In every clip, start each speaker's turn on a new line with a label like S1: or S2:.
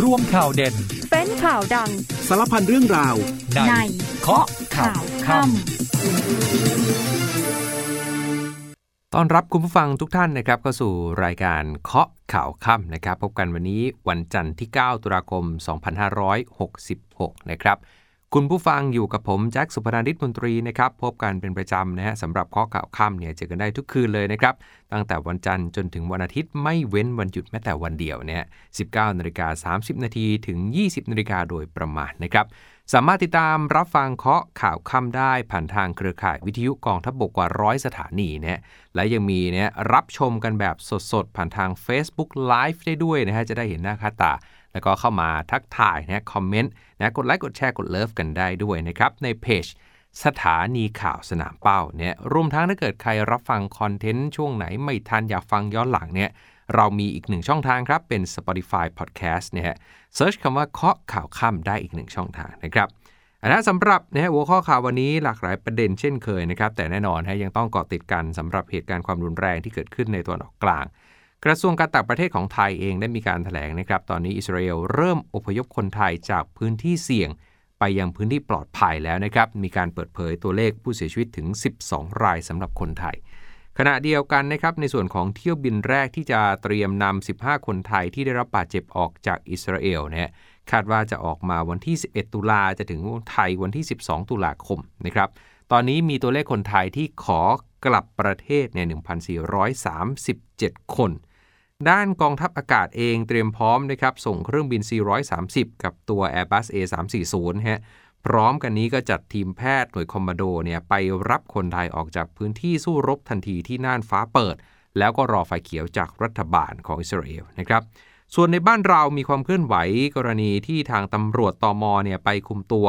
S1: ร่วมข่าวเด่น
S2: เป็นข่าวดัง
S3: สารพันเรื่องราว
S1: ใน
S2: ใน
S1: เคาะข่าวค่ำ
S4: ต้อนรับคุณผู้ฟังทุกท่านนะครับเข้าสู่รายการเคาะข่าวค่ำนะครับ พบกันวันนี้วันจันทร์ที่ 9 ตุลาคม 2566 นะครับ คุณผู้ฟังอยู่กับผมแจ็คสุพนานิตมนตรีนะครับพบกันเป็นประจำนะฮะสำหรับเคาะข่าวค่ำเนี่ยเจอกันได้ทุกคืนเลยนะครับตั้งแต่วันจันทร์จนถึงวันอาทิตย์ไม่เว้นวันหยุดแม้แต่วันเดียวเนี่ย19นาฬิกา30 นาทีถึง 20นาฬิกาโดยประมาณนะครับสามารถติดตามรับฟังเคาะข่าวค่ำได้ผ่านทางเครือข่ายวิทยุกองทัพบบกกว่าร้อยสถานีเนี่ยและยังมีเนี่ยรับชมกันแบบสดๆผ่านทาง Facebook Live ได้ด้วยนะฮะจะได้เห็นหน้าค่าตา แล้วก็เข้ามาทักทายนะคอมเมนต์นะกดไลค์กดแชร์กดเลิฟกันได้ด้วยนะครับในเพจสถานีข่าวสนามเป้าเนี่ยรวมทั้งถ้าเกิดใครรับฟังคอนเทนต์ช่วงไหนไม่ทันอยากฟังย้อนหลังเนี่ยเรามีอีกหนึ่งช่องทางครับ เป็น Spotify Podcast เนี่ยเซิร์ชคำว่าเคาะข่าวค่ำได้อีกหนึ่งช่องทางนะครับอันนั้นสำหรับนะฮะหัวข้อข่าววันนี้หลากหลายประเด็นเช่นเคยนะครับ แต่แน่นอนฮะยังต้องเกาะติดกันสำหรับเหตุการณ์ความรุนแรงที่เกิดขึ้นในตัวนออกกลาง กระทรวงการต่างประเทศของไทยเองได้มีการถแถลงนะครับ ตอนนี้อิสราเอลเริ่มอพยพคนไทยจากพื้นที่เสี่ยง ไปยังพื้นที่ปลอดภัยแล้วนะครับ มีการเปิดเผยตัวเลขผู้เสียชีวิตถึง 12 รายสำหรับคนไทย ขณะเดียวกันนะครับ ในส่วนของเที่ยวบินแรกที่จะเตรียมนำ15 คนไทยที่ได้รับบาดเจ็บออกจากอิสราเอลเนี่ยคาดว่าจะออกมาวันที่ 11 ตุลาจะถึงไทยวันที่ 12 ตุลาคมนะครับ ตอนนี้มีตัวเลขคนไทยที่ขอกลับประเทศเนี่ย1,437 คน ด้านกองทัพอากาศเองเตรียมพร้อมนะครับส่งเครื่องบิน430 กับตัว Airbus A340 ฮะพร้อมกันนี้ก็จัดทีมแพทย์หน่วยคอมมานโดเนี่ยไปรับคนไทยออกจากพื้นที่สู้รบทันทีที่น่านฟ้าเปิด แล้วก็รอไฟเขียวจากรัฐบาลของอิสราเอลนะครับส่วนในบ้านเรามีความเคลื่อนไหวกรณีที่ทางตำรวจตอมเนี่ยไปคุมตัว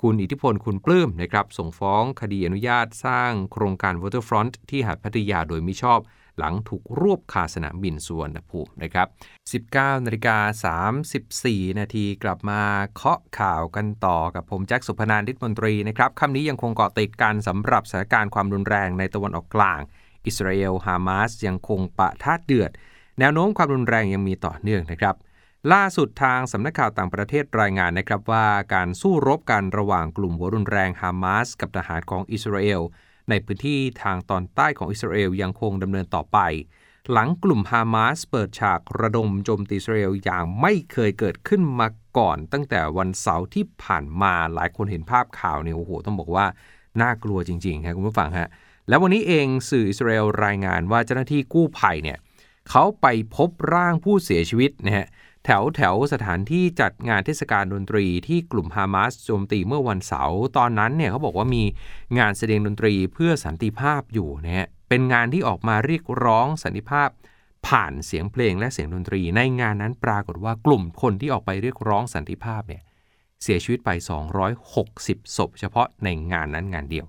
S4: คุณอิทธิพลคุณปลื้มนะครับส่งฟ้องคดีอนุญาตสร้างโครงการ Waterfront ที่หาดพัทยาโดยมิชอบ หลังถูกรวบคาสนามบินสุวรรณภูมินะครับ 19นาฬิกา34 นาทีกลับมาเคาะข่าวกันต่อกับผมแจ็คสุพนานทิตมนตรีนะครับคำนี้ยังคงเกาะติดกันสำหรับสถานการณ์ความรุนแรงในตะวันออกกลาง อิสราเอลฮามาสยังคงปะทะเดือด แนวโน้มความรุนแรงยังมีต่อเนื่องนะครับล่าสุดทางสำนักข่าวต่างประเทศรายงานนะครับว่าการสู้รบกันระหว่างกลุ่มหัวรุนแรงฮามาสกับทหารของอิสราเอล ในพื้นที่ทางตอนใต้ของอิสราเอลยังคงดำเนินต่อไป หลังกลุ่มฮามาสเปิดฉากระดมโจมตีอิสราเอลอย่างไม่เคยเกิดขึ้นมาก่อน ตั้งแต่วันเสาร์ที่ผ่านมาหลายคนเห็นภาพข่าวเนี่ยโอ้โห ต้องบอกว่าน่ากลัวจริงๆครับคุณผู้ฟังฮะแล้ววันนี้เองสื่ออิสราเอลรายงานว่าเจ้าหน้าที่กู้ภัยเนี่ยเขาไปพบร่างผู้เสียชีวิตนะฮะ แถวแถวสถานที่จัดงานเทศกาลดนตรีที่กลุ่มฮามาสโจมตีเมื่อวันเสาร์ตอนนั้นเนี่ยเขาบอกว่ามีงานแสดงดนตรีเพื่อสันติภาพอยู่นะฮะเป็นงานที่ออกมาเรียกร้องสันติภาพ ผ่านเสียงเพลงและเสียงดนตรี ในงานนั้นปรากฏว่ากลุ่มคนที่ออกไปเรียกร้องสันติภาพเนี่ยเสียชีวิตไป 260 ศพ เฉพาะในงานนั้นงานเดียว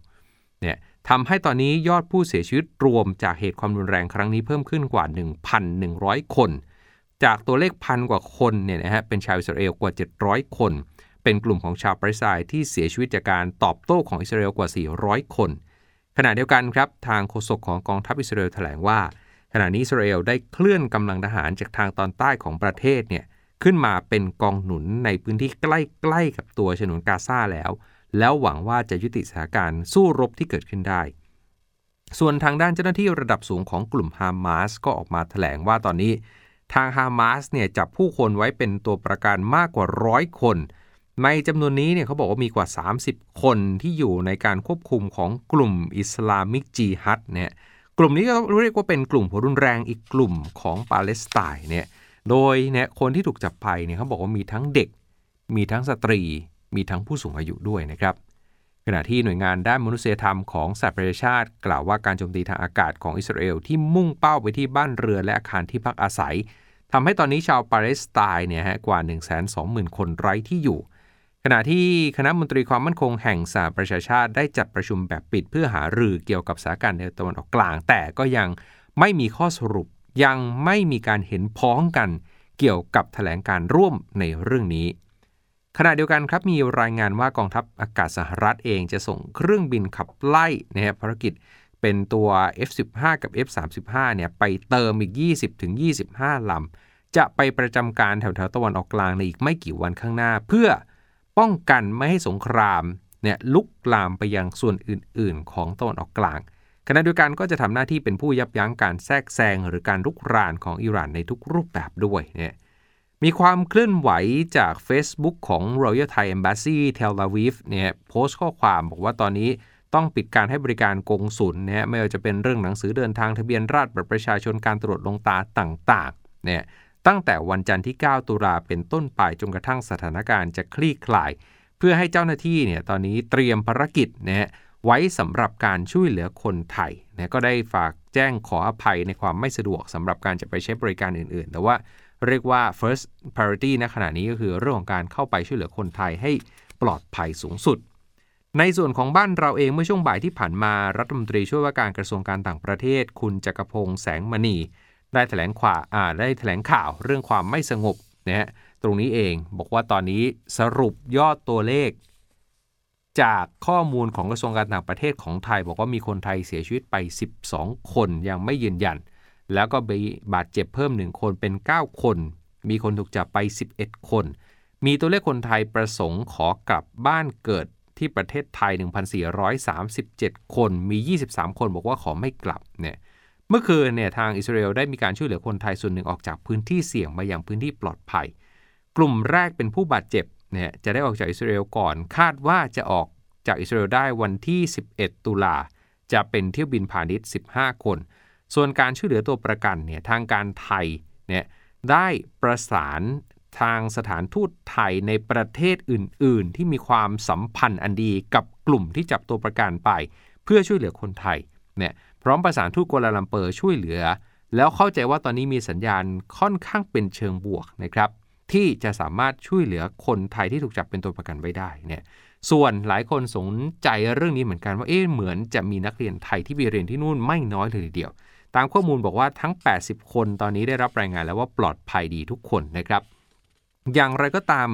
S4: เนี่ยทำให้ตอนนี้ยอดผู้เสียชีวิตรวมจากเหตุความรุนแรงครั้งนี้เพิ่มขึ้นกว่า 1,100 คน จากตัวเลขพันกว่าคนเนี่ยนะฮะเป็นชาวอิสราเอลกว่า 700 คน เป็นกลุ่มของชาวปาเลสไตน์ที่เสียชีวิตจากการตอบโต้ของอิสราเอลกว่า 400 คน ขณะเดียวกันครับทางโฆษกของกองทัพอิสราเอลแถลงว่า ขณะนี้อิสราเอลได้เคลื่อนกำลังทหารจากทางตอนใต้ของประเทศเนี่ยขึ้นมาเป็นกองหนุนในพื้นที่ใกล้ๆกับตัวฉนวนกาซาแล้ว แล้วหวังว่าจะยุติสถานการณ์สู้รบที่เกิดขึ้นได้ ส่วนทางด้านเจ้าหน้าที่ระดับสูงของกลุ่มฮามาสก็ออกมาแถลงว่าตอนนี้ ทางฮามาสเนี่ยจับผู้คนไว้เป็นตัวประกันมากกว่าร้อยคน ในจำนวนนี้เนี่ยเขาบอกว่ามีกว่า 30 คนที่อยู่ในการควบคุมของกลุ่มอิสลามิกจีฮัดเนี่ยกลุ่มนี้ก็เรียกว่าเป็นกลุ่มหัวรุนแรงอีกกลุ่มของปาเลสไตน์เนี่ยโดยเนี่ยคนที่ถูกจับไปเนี่ยเขาบอกว่ามีทั้งเด็ก มีทั้งสตรี มีทั้งผู้สูงอายุด้วยนะครับ ขณะที่หน่วยงานด้านมนุษยธรรมของสหประชาชาติ กล่าวว่าการโจมตีทางอากาศของอิสราเอลที่มุ่งเป้าไปที่บ้านเรือนและอาคารที่พักอาศัยทำให้ตอนนี้ชาวปาเลสไตน์เนี่ยฮะกว่า 120,000 คนไร้ที่อยู่ ขณะที่คณะมนตรีความมั่นคงแห่งสหประชาชาติได้จัดประชุมแบบปิดเพื่อหารือเกี่ยวกับสถานการณ์ในตะวันออกกลาง แต่ก็ยังไม่มีข้อสรุปยังไม่มีการเห็นพ้องกันเกี่ยวกับแถลงการร่วมในเรื่องนี้ ขณะเดียวกันครับมีรายงานว่ากองทัพอากาศสหรัฐเองจะส่งเครื่องบินขับไล่นะครับภารกิจเป็นตัว F15 กับ F35 เนี่ยไปเติมอีก 20-25 ลำ จะไปประจำการแถวๆตะวันออกกลางในอีกไม่กี่วันข้างหน้า เพื่อป้องกันไม่ให้สงครามเนี่ยลุกลามไปยังส่วนอื่น ๆ ของตะวันออกกลางขณะเดียวกันก็จะทำหน้าที่เป็นผู้ยับยั้งการแทรกแซงหรือการลุกรานของอิหร่านในทุกรูปแบบด้วยเนี่ย มีความเคลื่อนไหวจาก Facebook ของ Royal Thai Embassy Tel Aviv เนี่ยโพสต์ข้อความบอกว่าตอนนี้ต้องปิดการให้บริการกงสุลเนี่ยไม่ว่าจะเป็นเรื่องหนังสือเดินทางทะเบียนราษฎรบัตรประชาชนการตรวจลงตาต่างๆเนี่ยตั้งแต่วันจันทร์ที่ 9 ตุลาเป็นต้นไปจนกระทั่งสถานการณ์จะคลี่คลาย เพื่อให้เจ้าหน้าที่เนี่ยตอนนี้เตรียมภารกิจนะไว้สำหรับการช่วยเหลือคนไทยนะก็ได้ฝากแจ้งขออภัยในความไม่สะดวกสำหรับการจะไปใช้บริการอื่นๆ แต่ว่า เรียกว่า first priority ณขณะนี้ก็คือเรื่องของการเข้าไปช่วยเหลือคนไทยให้ปลอดภัยสูงสุด ในส่วนของบ้านเราเองเมื่อช่วงบ่ายที่ผ่านมารัฐมนตรีช่วยว่าการกระทรวงการต่างประเทศ คุณจักรพงษ์แสงมณี ได้แถลงข่าวได้แถลงข่าวเรื่องความไม่สงบนะฮะตรงนี้เองบอกว่าตอนนี้สรุปยอดตัวเลข จากข้อมูลของกระทรวงการต่างประเทศของไทย บอกว่ามีคนไทยเสียชีวิตไป 12 คนยังไม่ยืนยัน แล้วก็บาดเจ็บเพิ่ม 1 คนเป็น 9 คน มีคนถูกจับไป 11 คน มีตัวเลขคนไทยประสงค์ขอกลับบ้านเกิดที่ประเทศไทย 1,437 คน มี 23 คนบอกว่าขอไม่กลับเนี่ยเมื่อคืนเนี่ยทางอิสราเอลได้มีการช่วยเหลือคนไทยส่วนหนึ่งออกจากพื้นที่เสี่ยงมาอย่างพื้นที่ปลอดภัย กลุ่มแรกเป็นผู้บาดเจ็บเนี่ยจะได้ออกจากอิสราเอลก่อน คาดว่าจะออกจากอิสราเอลได้วันที่ 11 ตุลาจะเป็นเที่ยวบินพาณิชย์ 15 คน ส่วนการช่วยเหลือตัวประกันเนี่ยทางการไทยเนี่ยได้ประสานทางสถานทูตไทยในประเทศอื่น ๆ ที่มีความสัมพันธ์อันดีกับกลุ่มที่จับตัวประกันไป เพื่อช่วยเหลือคนไทยเนี่ยพร้อมประสานทูตกัวลาลัมเปอร์ช่วยเหลือ แล้วเข้าใจว่าตอนนี้มีสัญญาณค่อนข้างเป็นเชิงบวกนะครับที่จะสามารถช่วยเหลือคนไทยที่ถูกจับเป็นตัวประกันไว้ได้เนี่ยส่วนหลายคนสนใจเรื่องนี้เหมือนกันว่าเอ๊ะเหมือนจะมีนักเรียนไทยที่ไปเรียนที่นู่นไม่น้อยเลยทีเดียว ตามข้อมูลบอกว่าทั้ง 80 คนตอนนี้ได้รับรายงานแล้วว่าปลอดภัยดีทุกคนนะครับ อย่างไรก็ตาม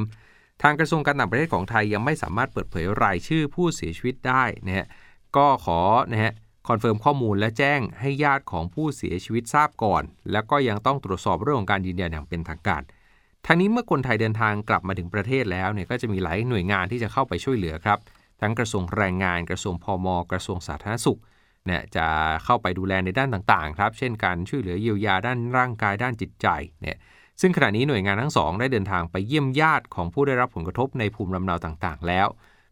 S4: ทางกระทรวงการต่างประเทศของไทยยังไม่สามารถเปิดเผยรายชื่อผู้เสียชีวิตได้นะฮะก็ขอนะฮะ confirm ข้อมูลและแจ้งให้ญาติของผู้เสียชีวิตทราบก่อน แล้วก็ยังต้องตรวจสอบเรื่องของการยืนยันอย่างเป็นทางการทางนี้เมื่อคนไทยเดินทางกลับมาถึงประเทศแล้วเนี่ยก็จะมีหลายหน่วยงานที่จะเข้าไปช่วยเหลือครับ ทั้งกระทรวงแรงงาน กระทรวงพมกระทรวงสาธารณสุข เนี่ยจะเข้าไปดูแลในด้านต่างๆครับ เช่นการช่วยเหลือเยียวยาด้านร่างกายด้านจิตใจเนี่ยซึ่งขณะนี้หน่วยงานทั้งสองได้เดินทางไปเยี่ยมญาติของผู้ได้รับผลกระทบในภูมิลำเนาต่างๆ แล้ว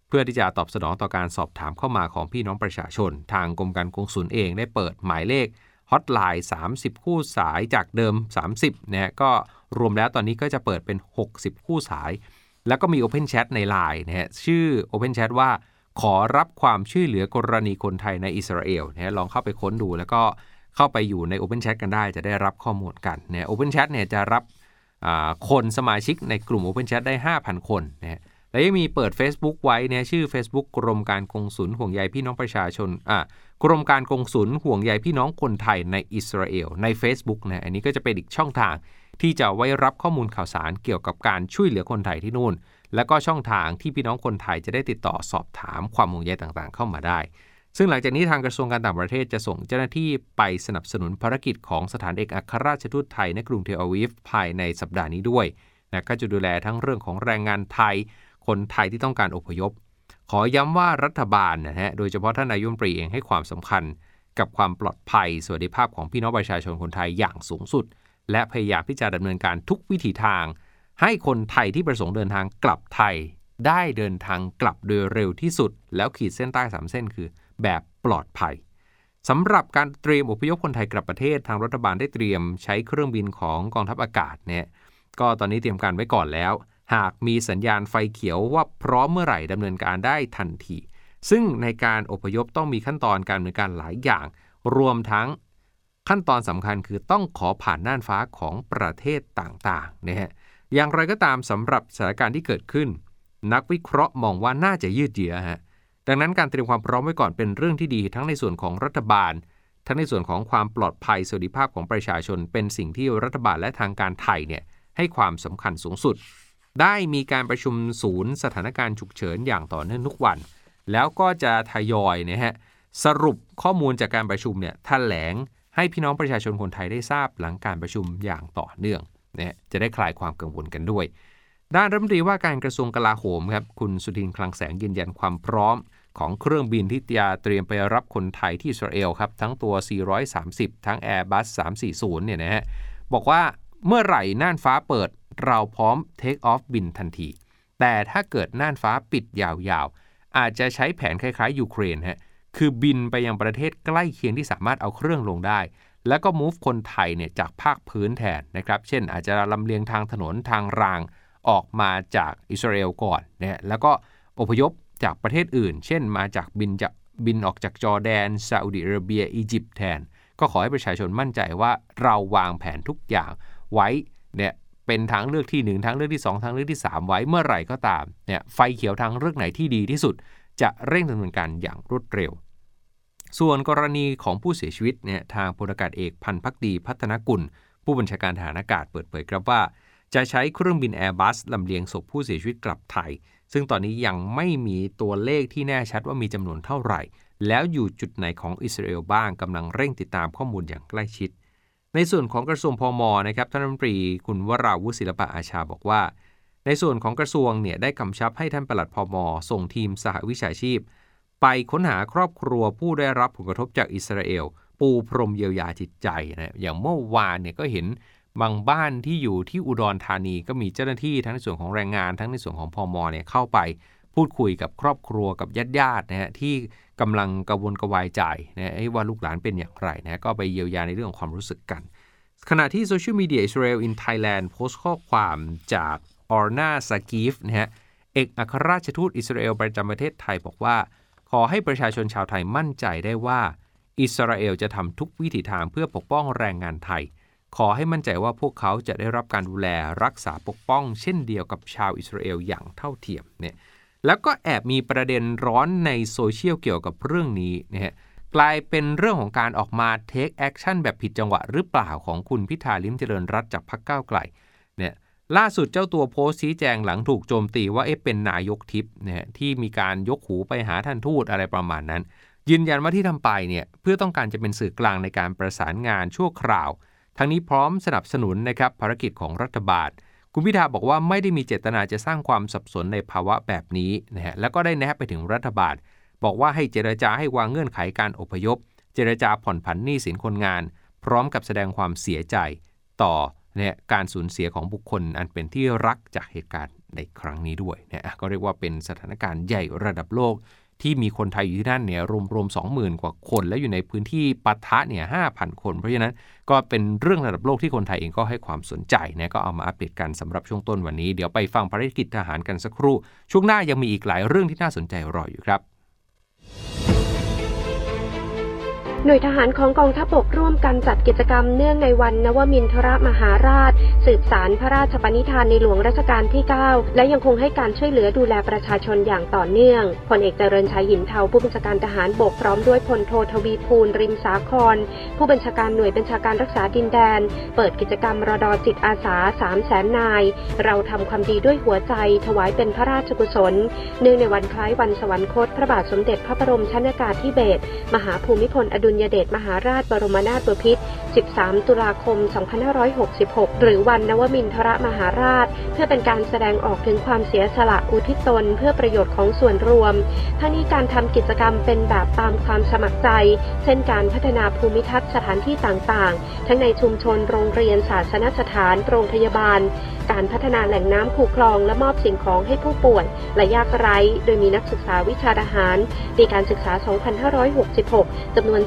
S4: เพื่อที่จะตอบสนองต่อการสอบถามเข้ามาของพี่น้องประชาชน ทางกรมการกงสุลเองได้เปิดหมายเลขฮอตไลน์ 30 คู่สายจากเดิม 30นะก็รวมแล้วตอนนี้ก็จะเปิดเป็น 60 คู่สาย แล้วก็มี Open Chat ใน Line นะฮะชื่อ Open Chat ว่า ขอรับความช่วยเหลือกรณีคนไทยในอิสราเอลนะลองเข้าไปค้นดูแล้วก็เข้าไปอยู่ใน Open Chat กันได้จะได้รับข้อมูลกันนะ Open Chat เนี่ยจะรับคนสมาชิกในกลุ่ม Open Chat ได้ 5,000 คนนะฮะและยังมีเปิด Facebook ไว้เนี่ยชื่อ Facebook กรมการกงสุลห่วงใยพี่น้องประชาชนอ่ากรมการกงสุลห่วงใยพี่น้องคนไทยในอิสราเอลใน Facebook นะอันนี้ก็จะเป็นอีกช่องทางที่จะไว้รับข้อมูลข่าวสารเกี่ยวกับการช่วยเหลือคนไทยที่นู่น และก็ช่องทางที่พี่น้องคนไทยจะได้ติดต่อสอบถามความห่วงใยต่างๆ เข้ามาได้ ซึ่งหลังจากนี้ทางกระทรวงการต่างประเทศจะส่งเจ้าหน้าที่ไปสนับสนุนภารกิจของสถานเอกอัครราชทูตไทยในกรุงเทลอาวีฟภายในสัปดาห์นี้ด้วยนะก็จะดูแลทั้งเรื่องของแรงงานไทย คนไทยที่ต้องการอพยพ ขอย้ำว่ารัฐบาลนะฮะโดยเฉพาะท่านนายมปรีเองให้ความสำคัญ กับความปลอดภัยสวัสดิภาพของพี่น้องประชาชนคนไทยอย่างสูงสุด และพยายามที่จะดำเนินการทุกวิถีทาง ให้คนไทยที่ประสงค์เดินทางกลับไทย ได้เดินทางกลับโดยเร็วที่สุด แล้วขีดเส้นใต้สามเส้นคือ แบบปลอดภัยสำหรับการเตรียมอพยพคนไทยกลับประเทศทางรัฐบาลได้เตรียมใช้เครื่องบินของกองทัพอากาศเนี่ยก็ตอนนี้เตรียมการไว้ก่อนแล้ว หากมีสัญญาณไฟเขียวว่าพร้อมเมื่อไหร่ดำเนินการได้ทันที ซึ่งในการอพยพต้องมีขั้นตอนการดำเนินการหลายอย่าง รวมทั้งขั้นตอนสำคัญคือต้องขอผ่านน่านฟ้าของประเทศต่างๆนะฮะ อย่างไรก็ตามสำหรับสถานการณ์ที่เกิดขึ้น นักวิเคราะห์มองว่าน่าจะยืดเยื้อฮะดังนั้นการเตรียมความพร้อมไว้ก่อนเป็นเรื่องที่ดีทั้งในส่วนของรัฐบาล ทั้งในส่วนของความปลอดภัยสวัสดิภาพของประชาชน เป็นสิ่งที่รัฐบาลและทางการไทยเนี่ยให้ความสำคัญสูงสุด ได้มีการประชุมศูนย์สถานการณ์ฉุกเฉินอย่างต่อเนื่องทุกวัน แล้วก็จะทยอยเนี่ยฮะสรุปข้อมูลจากการประชุมเนี่ยแถลงให้พี่น้องประชาชนคนไทยได้ทราบหลังการประชุมอย่างต่อเนื่อง นี่ยจะได้คลายความกังวลกันด้วย ด้านรัฐมนตรีว่าการกระทรวงกลาโหมครับคุณสุทินคลังแสงยืนยันความพร้อม ของเครื่องบินที่จะเตรียมไปรับคนไทยที่อิสราเอลครับทั้งตัว 430 ทั้ง Airbus 340 เนี่ยนะฮะบอกว่าเมื่อไหร่น่านฟ้าเปิดเราพร้อมเทคออฟบินทันที แต่ถ้าเกิดน่านฟ้าปิดยาวๆ อาจจะใช้แผนคล้ายๆยูเครนฮะคือบินไปยังประเทศใกล้เคียงที่สามารถเอาเครื่องลงได้ แล้วก็ move คนไทยเนี่ยจากภาคพื้นแทนนะครับ เช่นอาจจะลำเลียงทางถนนทางรางออกมาจากอิสราเอลก่อนนะแล้วก็อพยพจากประเทศอื่น เช่นมาจากบินจากบินออกจากจอร์แดนซาอุดิอาระเบีย อียิปต์แทน ก็ขอให้ประชาชนมั่นใจว่าเราวางแผนทุกอย่างไว้เนี่ยเป็นทางเลือกที่ 1 ทางเลือกที่ 2 ทางเลือกที่ 3 ไว้เมื่อไหร่ก็ตามเนี่ยไฟเขียวทางเลือกไหนที่ดีที่สุด จะเร่งดำเนินการอย่างรวดเร็ว ส่วนกรณีของผู้เสียชีวิตเนี่ยทางพลอากาศเอกพันพักดีพัฒนกุล ผู้บัญชาการทหารอากาศเปิดเผยครับว่า จะใช้เครื่องบิน Airbus ลำเลียงศพผู้เสียชีวิตกลับไทย ซึ่งตอนนี้ยังไม่มีตัวเลขที่แน่ชัดว่ามีจำนวนเท่าไหร่ แล้วอยู่จุดไหนของอิสราเอลบ้างกำลังเร่งติดตามข้อมูลอย่างใกล้ชิด ในส่วนของกระทรวงพมนะครับท่านรัฐมนตรีคุณวราวุศิลปะอาชาบอกว่า ในส่วนของกระทรวงเนี่ยได้กำชับให้ท่านปลัดพมส่งทีมสหวิชาชีพ ไปค้นหาครอบครัวผู้ได้รับผลกระทบจากอิสราเอล ปูพรมเยียวยาจิตใจนะอย่างเมื่อวานเนี่ยก็เห็นบางบ้านที่อยู่ที่อุดรธานีก็มีเจ้าหน้าที่ทั้งในส่วนของแรงงานทั้งในส่วนของพมเนี่ยเข้าไปพูดคุยกับครอบครัวกับญาติญาตินะฮะที่กำลังกระวนกระวายใจนะว่าลูกหลานเป็นอย่างไรนะก็ไปเยียวยาในเรื่องของความรู้สึกกัน ขณะที่โซเชียลมีเดีย Israel in Thailand โพสต์ข้อความจากออร์นาซากีฟนะฮะเอกอัครราชทูตอิสราเอลประจำประเทศไทยบอกว่า ขอให้ประชาชนชาวไทยมั่นใจได้ว่า อิสราเอลจะทำทุกวิถีทางเพื่อปกป้องแรงงานไทย ขอให้มั่นใจว่าพวกเขาจะได้รับการดูแลรักษาปกป้อง เช่นเดียวกับชาวอิสราเอลอย่างเท่าเทียมเนี่ยแล้วก็แอบมีประเด็นร้อนในโซเชียลเกี่ยวกับเรื่องนี้นะฮะกลายเป็นเรื่องของการออกมา take action แบบผิดจังหวะหรือเปล่าของคุณพิธาลิ้มเจริญรัตน์จากพรรคก้าวไกลเนี่ย ล่าสุดเจ้าตัวโพสต์ชี้แจงหลังถูกโจมตีว่าเอ๊ะเป็นนายกทิพย์เนี่ยที่มีการยกหูไปหาท่านทูตอะไรประมาณนั้น ยืนยันว่าที่ทำไปเนี่ยเพื่อต้องการจะเป็นสื่อกลางในการประสานงานชั่วคราว ทั้งนี้พร้อมสนับสนุนนะครับภารกิจของรัฐบาล คุณพิธาบอกว่าไม่ได้มีเจตนาจะสร้างความสับสนในภาวะแบบนี้นะฮะแล้วก็ได้แนะไปถึงรัฐบาล บอกว่าให้เจรจาให้วางเงื่อนไขการอพยพ เจรจาผ่อนผันหนี้สินคนงาน พร้อมกับแสดงความเสียใจต่อ เนี่ยการสูญเสียของบุคคลอันเป็นที่รักจากเหตุการณ์ในครั้งนี้ด้วยเนี่ยก็เรียกว่าเป็นสถานการณ์ใหญ่ระดับโลก ที่มีคนไทยอยู่ที่นั่นเนี่ยรวมๆ 20,000 กว่าคน และอยู่ในพื้นที่ปะทะเนี่ย5,000 คน เพราะฉะนั้นก็เป็นเรื่องระดับโลกที่คนไทยเองก็ให้ความสนใจนะก็เอามาอัปเดตกันสำหรับช่วงต้นวันนี้ เดี๋ยวไปฟังภารกิจทหารกันสักครู่ ช่วงหน้ายังมีอีกหลายเรื่องที่น่าสนใจรออยู่ครับ
S2: หน่วยทหารของกองทัพบกร่วมกันจัดกิจกรรมเนื่องในวันนวมินทรมหาราช สืบสารพระราชปณิธานในหลวงรัชกาลที่ 9 และยังคงให้การช่วยเหลือดูแลประชาชนอย่างต่อเนื่องพลเอกเจริญชัยหินเทาผู้บัญชาการทหารบกพร้อมด้วยพลโททวีภูลริมสาคร ผู้บัญชาการหน่วยบัญชาการรักษาดินแดน เปิดกิจกรรมรอดอจิตอาสา3 0 0แสนนาย เราทำความดีด้วยหัวใจ ถวายเป็นพระราชกุศล เนื่องในวันคล้ายวันสวรรคตพระบาทสมเด็จพระบรมชนากาธิเบศรมหาภูมิพลอดุลยเดชมหาราชบรมนาถบพิตร 13 ตุลาคม 2566 หรือวันนวมินทรมหาราช เพื่อเป็นการแสดงออกถึงความเสียสละอุทิศตนเพื่อประโยชน์ของส่วนรวม ทั้งนี้การทำกิจกรรมเป็นแบบตามความสมัครใจ เช่นการพัฒนาภูมิทัศน์สถานที่ต่างๆ ทั้งในชุมชนโรงเรียนศาสนสถาน โรงพยาบาลการพัฒนาแหล่งน้ำคูคลองและมอบสิ่งของให้ผู้ป่วยและยากไร้ โดยมีนักศึกษาวิชาทหารปีการศึกษา 2566 จำนวน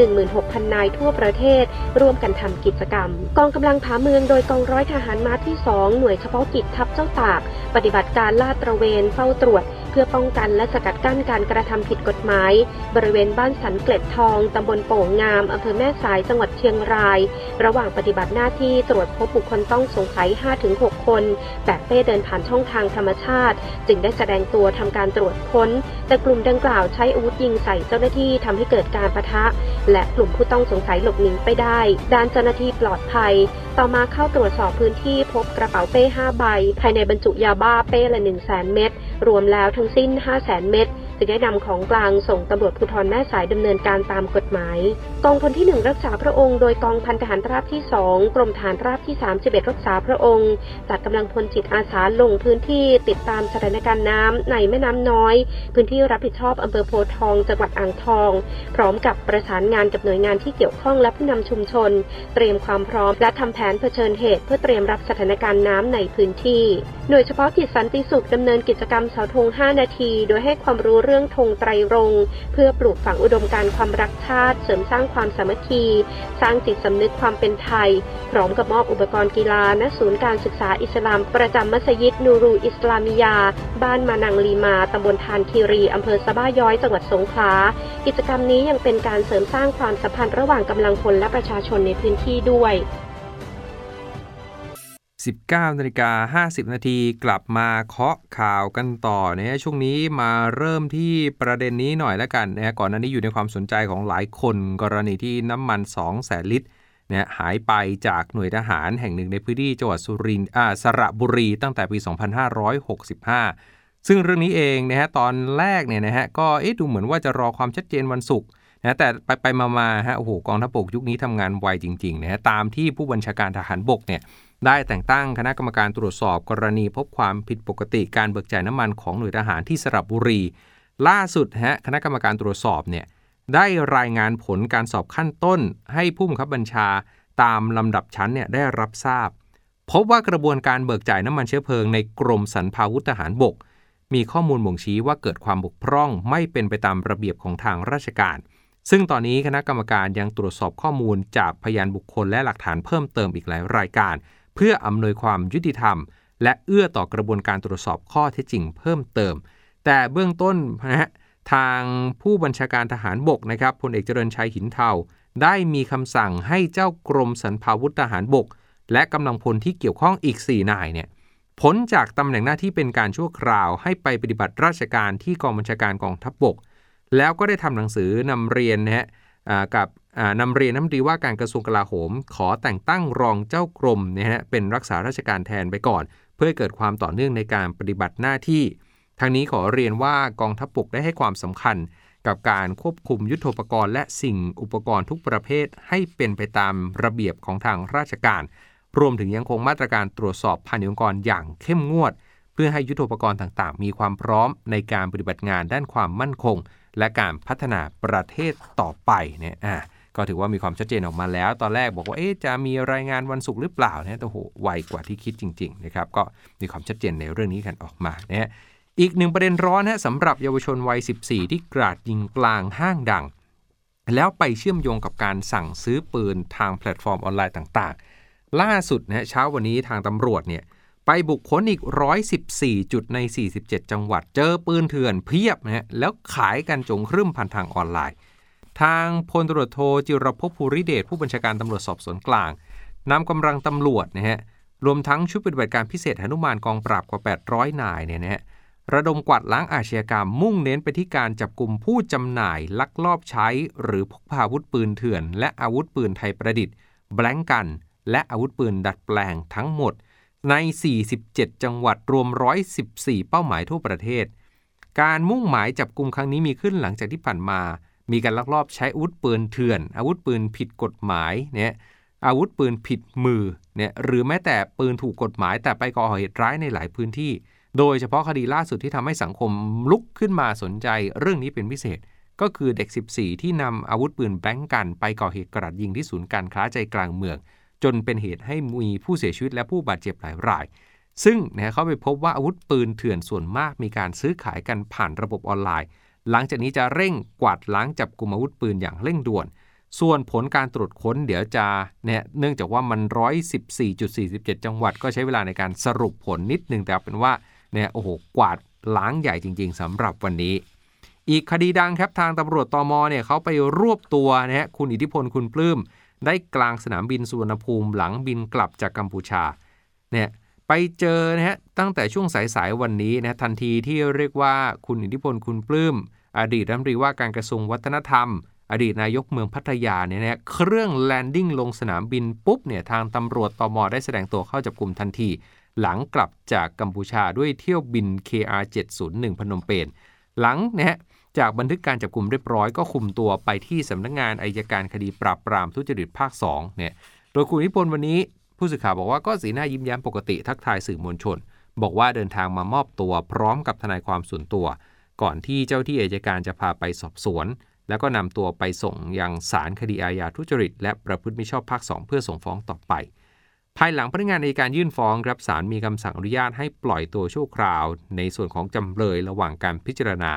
S2: 316,000 นายทั่วประเทศ ร่วมกันทำกิจกรรม กองกำลังผาเมืองโดยกองร้อยทหารม้าที่ 2 หน่วยเฉพาะกิจทัพเจ้าตาก ปฏิบัติการลาดตระเวนเฝ้าตรวจ พื่อป้องกันและสกัดกั้นการกระทำผิดกฎหมาย บริเวณบ้านสันเกล็ดทองตำบลโป่งงามอำเภอแม่สายจังหวัดเชียงราย ระหว่างปฏิบัติหน้าที่ตรวจพบบุคคลต้องสงสัย 5-6 คน แบบเป้เดินผ่านช่องทางธรรมชาติ จึงได้แสดงตัวทำการตรวจค้น แต่กลุ่มดังกล่าวใช้อาวุธยิงใส่เจ้าหน้าที่ทำให้เกิดการปะทะ และกลุ่มผู้ต้องสงสัยหลบหนีไปได้ ด้านเจ้าหน้าที่ปลอดภัย ต่อมาเข้าตรวจสอบพื้นที่พบกระเป๋าเป้ 5 ใบ ภายในบรรจุยาบ้าเป้ละ 1 0 0 0 0 0 เม็ด รวมแล้วทั้งสิ้น 5 0 0 0 0 0 เม็ด จึงได้นำของกลางส่งตำรวจภูธรแม่สายดำเนินการตามกฎหมาย กองพลที่ 1 รักษาพระองค์ โดยกองพันทหารราบที่ 2 กรมฐานราบที่ 31 รักษาพระองค์ จัดกำลังพลจิตอาสาลงพื้นที่ติดตามสถานการณ์น้ำในแม่น้ำน้อย พื้นที่รับผิดชอบอำเภอโพทอง จังหวัดอ่างทอง พร้อมกับประสานงานกับหน่วยงานที่เกี่ยวข้องและผู้นำชุมชน เตรียมความพร้อมและทำแผนเผชิญเหตุ เพื่อเตรียมรับสถานการณ์น้ำในพื้นที่ หน่วยเฉพาะกิจสันติสุขดำเนินกิจกรรมเสาธง5 นาที โดยให้ความรู้เรื่องธงไตรรงเพื่อปลูกฝังอุดมการความรักชาติ เสริมสร้างความสามัคคี สร้างจิตสำนึกความเป็นไทย พร้อมกับมอบอุปกรณ์กีฬาณศูนย์การศึกษาอิสลามประจำมัสยิดนูรูอิสลามิยา บ้านมานังลีมาตำบลทานคีรีอำเภอสะบ้าย้อยจังหวัดสงขลากิจกรรมนี้ยังเป็นการเสริมสร้างความสัมพันธ์ระหว่างกำลังพลและประชาชนในพื้นที่ด้วย
S4: 19นาฬิกา50 นาทีกลับมาเคาะข่าวกันต่อนะฮะช่วงนี้มาเริ่มที่ประเด็นนี้หน่อยแล้วกันนะฮะก่อนหน้านี้อยู่ในความสนใจของหลายคนกรณีที่น้ำมัน 2 แสนลิตรนะหายไปจากหน่วยทหารแห่งหนึ่งในพื้นที่จังหวัดสุรินทร์อ่าสระบุรีตั้งแต่ปี 2565 ซึ่งเรื่องนี้เองนะฮะตอนแรกเนี่ยนะฮะก็เอ๊ะดูเหมือนว่าจะรอความชัดเจนวันศุกร์นะแต่ไปไปมาๆฮะโอ้โหกองทัพบกยุคนี้ทำงานไวจริงๆนะฮะตามที่ผู้บัญชาการทหารบกเนี่ย ได้แต่งตั้งคณะกรรมการตรวจสอบกรณีพบความผิดปกติการเบิกจ่ายน้ำมันของหน่วยทหารที่สระบุรี ล่าสุดฮะคณะกรรมการตรวจสอบเนี่ยได้รายงานผลการสอบขั้นต้น ให้ผู้บังคับบัญชาตามลำดับชั้นเนี่ยได้รับทราบ พบว่ากระบวนการเบิกจ่ายน้ำมันเชื้อเพลิงในกรมสรรพาวุธทหารบก มีข้อมูลบ่งชี้ว่าเกิดความบกพร่องไม่เป็นไปตามระเบียบของทางราชการ ซึ่งตอนนี้คณะกรรมการยังตรวจสอบข้อมูลจากพยานบุคคลและหลักฐานเพิ่มเติมอีกหลายรายการ เพื่ออำนวยความยุติธรรม และเอื้อต่อกระบวนการตรวจสอบข้อเท็จจริงเพิ่มเติม แต่เบื้องต้นนะฮะทางผู้บัญชาการทหารบกนะครับพลเอกเจริญชัยหินเทาได้มีคำสั่งให้เจ้ากรมสรรพาวุธทหารบก และกำลังพลที่เกี่ยวข้องอีก 4 นายเนี่ยพ้นจากตำแหน่งหน้าที่เป็นการชั่วคราวให้ไปปฏิบัติราชการที่กองบัญชาการกองทัพบกแล้วก็ได้ทำหนังสือนำเรียนนะฮะกับ นำเรียนน้ำตรีว่าการกระทรวงกลาโหม ขอแต่งตั้งรองเจ้ากรมนะฮะเป็นรักษาราชการแทนไปก่อน เพื่อเกิดความต่อเนื่องในการปฏิบัติหน้าที่ ทางนี้ขอเรียนว่ากองทัพบกได้ให้ความสำคัญ กับการควบคุมยุทธปกรณ์ และสิ่งอุปกรณ์ทุกประเภทให้เป็นไปตามระเบียบของทางราชการ รวมถึงยังคงมาตรการตรวจสอบภายในองค์กรอย่างเข้มงวด เพื่อให้ยุทธปกรณ์ต่างๆ มีความพร้อมในการปฏิบัติงานด้านความมั่นคง และการพัฒนาประเทศต่อไปเนี่ยอ่า ก็ถือว่ามีความชัดเจนออกมาแล้ว ตอนแรกบอกว่าเอ๊ะจะมีรายงานวันศุกร์หรือเปล่าเนี่ยโอ้โหไวกว่าที่คิดจริงๆนะครับก็มีความชัดเจนในเรื่องนี้กันออกมานะฮะอีกหนึ่งประเด็นร้อนนะสำหรับเยาวชนวัย 14 ที่กราดยิงกลางห้างดัง แล้วไปเชื่อมโยงกับการสั่งซื้อปืนทางแพลตฟอร์มออนไลน์ต่างๆ ล่าสุดนะเช้าวันนี้ทางตำรวจเนี่ยไปบุกค้นอีก 114 จุดใน 47 จังหวัด เจอปืนเถื่อนเพียบนะฮะแล้วขายกันโจ๋งครึ่มผ่านทางออนไลน์ ทางพลตำรวจโทจิรภพภูริเดชผู้บัญชาการตำรวจสอบสวนกลางนำกำลังตำรวจนะฮะรวมทั้งชุดปฏิบัติการพิเศษหนุมานกองปราบกว่า 800 นายเนี่ยนะฮะระดมกวาดล้างอาชญากรรมมุ่งเน้นไปที่การจับกลุ่มผู้จำหน่าย ลักลอบใช้ หรือพกพาอาวุธปืนเถื่อน และอาวุธปืนไทยประดิษฐ์แบล็งกัน และอาวุธปืนดัดแปลงทั้งหมด ใน 47 จังหวัดรวม 114 เป้าหมายทั่วประเทศ การมุ่งหมายจับกลุ่มครั้งนี้มีขึ้นหลังจากที่ผ่านมา มีการลักลอบใช้อาวุธปืนเถื่อน อาวุธปืนผิดกฎหมายเนี่ยอาวุธปืนผิดมือเนี่ยหรือแม้แต่ปืนถูกกฎหมาย แต่ไปก่อเหตุร้ายในหลายพื้นที่ โดยเฉพาะคดีล่าสุดที่ทำให้สังคมลุกขึ้นมาสนใจเรื่องนี้เป็นพิเศษ ก็คือเด็ก 14 ที่นำอาวุธปืนแบงก์กัน ไปก่อเหตุกราดยิงที่ศูนย์การค้าใจกลางเมือง จนเป็นเหตุให้มีผู้เสียชีวิตและผู้บาดเจ็บหลายราย ซึ่งนะเขาไปพบว่าอาวุธปืนเถื่อนส่วนมากมีการซื้อขายกันผ่านระบบออนไลน์ หลังจากนี้จะเร่งกวาดล้างจับกลุ่มอาวุธปืนอย่างเร่งด่วน ส่วนผลการตรวจค้นเดี๋ยวจะเนี่ยเนื่องจากว่ามัน 114.47 จังหวัด ก็ใช้เวลาในการสรุปผลนิดนึงแต่เป็นว่าเนี่ยโอ้โหกวาดล้างใหญ่จริง ๆสำหรับวันนี้ อีกคดีดังครับทางตำรวจตมเนี่ยเขาไปรวบตัวนะฮะคุณอิทธิพลคุณปลื้มได้กลางสนามบินสุวรรณภูมิหลังบินกลับจากกัมพูชาเนี่ยไปเจอนะฮะตั้งแต่ช่วงสายๆวันนี้นะทันทีที่เรียกว่าคุณอิทธิพลคุณปลื้ม อดีตรัฐมนตรีว่าการกระทรวงวัฒนธรรม อดีตนายกเมืองพัทยาเนี่ยนะเครื่องแลนดิ้งลงสนามบินปุ๊บเนี่ยทางตำรวจตมได้แสดงตัวเข้าจับกลุ่มทันที หลังกลับจากกัมพูชาด้วยเที่ยวบิน KR701 พนมเปญหลังนะฮะจากบันทึกการจับกลุ่มเรียบร้อยก็คุมตัวไปที่สำนักงานอายการคดีปราบปรามทุจริตภาค2เนี่ยโดยคุณนิพนธ์วันนี้ผู้สื่อข่าวบอกว่าก็สีหน้ายิ้มแย้มปกติทักทายสื่อมวลชน บอกว่าเดินทางมามอบตัวพร้อมกับทนายความส่วนตัว ก่อนที่เจ้าที่อายการจะพาไปสอบสวน แล้วก็นำตัวไปส่งยังศาลคดีอาญาทุจริต และประพฤติมิชอบภาค 2 เพื่อส่งฟ้องต่อไป ภายหลังพนักงานในการยื่นฟ้องครับศาลมีคำสั่งอนุญาตให้ปล่อยตัวชั่วคราว ในส่วนของจำเลยระหว่างการพิจารณา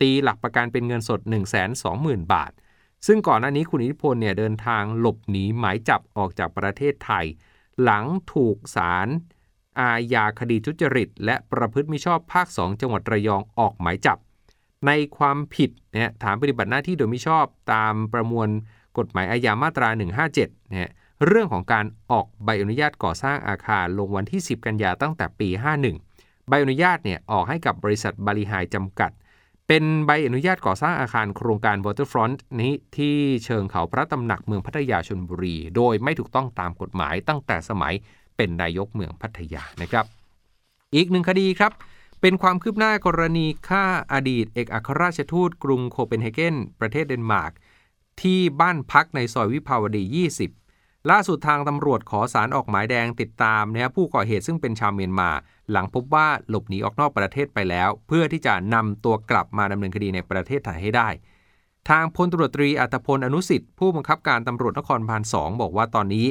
S4: ตีหลักประกันเป็นเงินสด 1 2 0 0 0 0 บาท ซึ่งก่อนหน้านี้คุณอิทธิพลเนี่ยเดินทางหลบหนีหมายจับออกจากประเทศไทย หลังถูกศาล อาญาคดีทุจริต และประพฤติมิชอบภาค 2 จังหวัดระยองออกหมายจับ ในความผิดเนี่ยฐานปฏิบัติหน้าที่โดยมิชอบตามประมวลกฎหมายอาญามาตรา 157เนี่ยเรื่องของการออกใบอนุญาตก่อสร้างอาคารลงวันที่ 10 กันยาตั้งแต่ปี 51 ใบอนุญาตเนี่ยออกให้กับบริษัทบริหายจำกัด เป็นใบอนุญาตก่อสร้างอาคารโครงการ Waterfront นี้ที่เชิงเขาพระตำหนักเมืองพัทยาชนบุรี โดยไม่ถูกต้องตามกฎหมายตั้งแต่สมัย เป็นนายกเมืองพัทยานะครับ อีกหนึ่งคดีครับ เป็นความคืบหน้ากรณีฆ่าอดีต เอกอัครราชทูตกรุงโคเปนเฮเกนประเทศเดนมาร์กที่บ้านพักในซอยวิภาวดี 20 ล่าสุดทางตำรวจขอสารออกหมายแดงติดตามนะผู้ก่อเหตุซึ่งเป็นชาวเมียนมา หลังพบว่าหลบหนีออกนอกประเทศไปแล้ว เพื่อที่จะนำตัวกลับมาดำเนินคดีในประเทศไทยให้ได้ ทางพลตรวจตรีอัตพลอนุสิทธิ์ผู้บังคับการตำรวจนครบาล2บอกว่าตอนนี้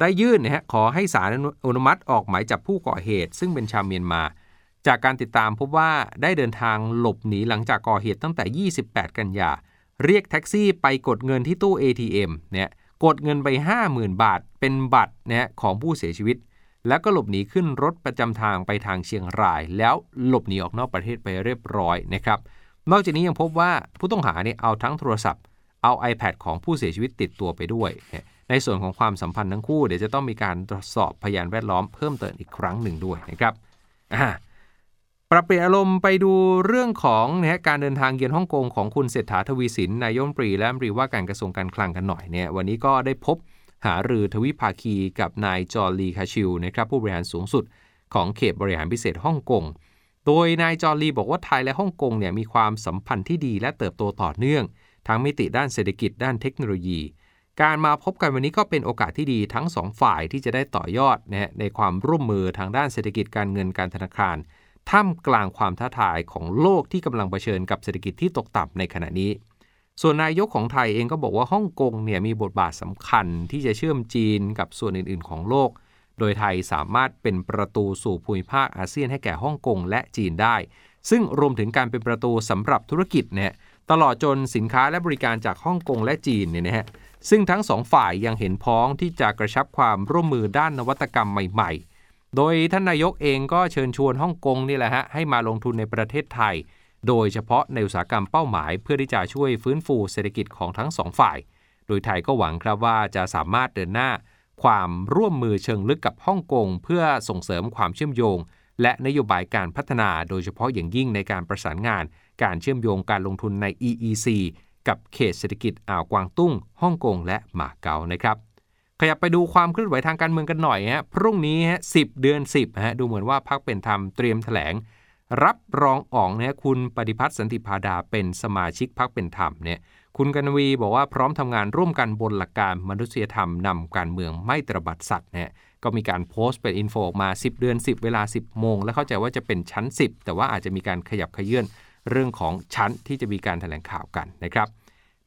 S4: ได้ยื่นนะฮะขอให้ศาลอนุมัติออกหมายจับผู้ก่อเหตุ ซึ่งเป็นชาวเมียนมา จากการติดตามพบว่าได้เดินทางหลบหนีหลังจากก่อเหตุตั้งแต่ 28 กันยา เรียกแท็กซี่ไปกดเงินที่ตู้ ATM เนี่ยกดเงินไป 50,000 บาท เป็นบัตรเนี่ยของผู้เสียชีวิต แล้วก็หลบหนีขึ้นรถประจำทางไปทางเชียงราย แล้วหลบหนีออกนอกประเทศไปเรียบร้อยนะครับนอกจากนี้ยังพบว่าผู้ต้องหาเนี่ยเอาทั้งโทรศัพท์เอา iPad ของผู้เสียชีวิตติดตัวไปด้วย ในส่วนของความสัมพันธ์ทั้งคู่เดี๋ยวจะต้องมีการตรวจสอบพยานแวดล้อมเพิ่มเติมอีกครั้งหนึ่งด้วยนะครับปรับเปลี่ยนอารมณ์ไปดูเรื่องของนะการเดินทางเยือนฮ่องกงของคุณเศรษฐาทวีสินนายมปรีและมรีว่าการกระทรวงการคลังกันหน่อยเนี่ยวันนี้ก็ได้พบหารือทวิภาคีกับนายจอร์ลีคาชิลนะครับผู้บริหารสูงสุดของเขตบริหารพิเศษฮ่องกง โดยนายจอร์ลีบอกว่าไทยและฮ่องกงเนี่ยมีความสัมพันธ์ที่ดีและเติบโตต่อเนื่อง ทั้งมิติด้านเศรษฐกิจด้านเทคโนโลยี การมาพบกันวันนี้ก็เป็นโอกาสที่ดีทั้ง 2 ฝ่ายที่จะได้ต่อยอดนะในความร่วมมือทางด้านเศรษฐกิจการเงินการธนาคาร ท่ามกลางความท้าทายของโลกที่กำลังเผชิญกับเศรษฐกิจที่ตกต่ำในขณะนี้ ส่วนนายกของไทยเองก็บอกว่าฮ่องกงเนี่ยมีบทบาทสำคัญที่จะเชื่อมจีนกับส่วนอื่น ๆ ของโลก โดยไทยสามารถเป็นประตูสู่ภูมิภาคอาเซียนให้แก่ฮ่องกงและจีนได้ ซึ่งรวมถึงการเป็นประตูสำหรับธุรกิจเนี่ยตลอดจนสินค้าและบริการจากฮ่องกงและจีนเนี่ยนะฮะ ซึ่งทั้งสองฝ่ายยังเห็นพ้องที่จะกระชับความร่วมมือด้านนวัตกรรมใหม่ๆ โดยท่านนายกเองก็เชิญชวนฮ่องกงนี่แหละฮะให้มาลงทุนในประเทศไทย โดยเฉพาะในอุตสาหกรรมเป้าหมาย เพื่อที่จะช่วยฟื้นฟูเศรษฐกิจของทั้งสองฝ่าย โดยไทยก็หวังครับว่าจะสามารถเดินหน้า ความร่วมมือเชิงลึกกับฮ่องกงเพื่อส่งเสริมความเชื่อมโยง และนโยบายการพัฒนา โดยเฉพาะอย่างยิ่งในการประสานงาน การเชื่อมโยงการลงทุนใน EEC กับเขตเศรษฐกิจอ่าวกวางตุ้งฮ่องกงและหมาเก๊านะครับขยับไปดูความเคลื่อนไหวทางการเมืองกันหน่อยฮะพรุ่งนี้ฮะ10เดือน 10ฮะดูเหมือนว่าพักเป็นธรรมเตรียมแถลง รับรองออกเนี่ยคุณปฏิพัฒน์สันติพาดาเป็นสมาชิกพักเป็นธรรมเนี่ยคุณกัณวีร์บอกว่าพร้อมทำงานร่วมกันบนหลักการมนุษยธรรมนำการเมืองไม่ตระบัดสัตย์เนี่ยก็มีการโพสต์เป็น info ออกมา 10 เดือน 10 เวลา 10 โมง แล้วเข้าใจว่าจะเป็นชั้น 10 แต่ว่าอาจจะมีการขยับเขยื้อน เรื่องของชั้นที่จะมีการแถลงข่าวกันนะครับ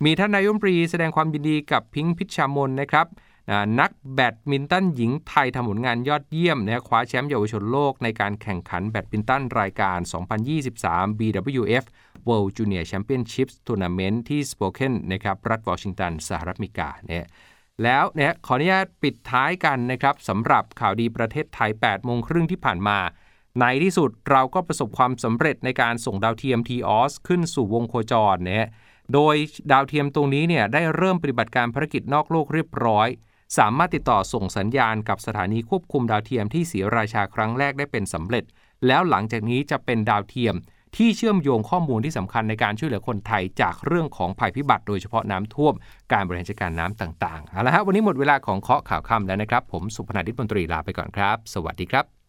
S4: มีท่านนายมปรีแสดงความยินดีกับพิงค์พิชชามนนะครับนักแบดมินตันหญิงไทยทำผลงานยอดเยี่ยมนะคว้าแชมป์เยาวชนโลกในการแข่งขันแบดมินตันรายการ 2023 BWF World Junior Championships Tournament ที่สโปเกนนะครับรัฐวอชิงตันสหรัฐอเมริกาเนี่ยแล้วเนี่ยขออนุญาตปิดท้ายกันนะครับสำหรับข่าวดีประเทศไทย 8 โมงครึ่งที่ผ่านมา ในที่สุดเราก็ประสบความสำเร็จในการส่งดาวเทียม TOS ขึ้นสู่วงโคจรเนี่ยโดยดาวเทียมตรงนี้เนี่ยได้เริ่มปฏิบัติการภารกิจนอกโลกเรียบร้อย สามารถติดต่อส่งสัญญาณกับสถานีควบคุมดาวเทียมที่ศรีราชาครั้งแรกได้เป็นสำเร็จ แล้วหลังจากนี้จะเป็นดาวเทียมที่เชื่อมโยงข้อมูลที่สำคัญในการช่วยเหลือคนไทยจากเรื่องของภัยพิบัติโดยเฉพาะน้ำท่วม การบริหารจัดการน้ำต่างๆ เอาละฮะวันนี้หมดเวลาของเคาะข่าวค่ำแล้วนะครับ ผมสุพนันทิตมนตรีลาไปก่อนครับ สวัสดีครับ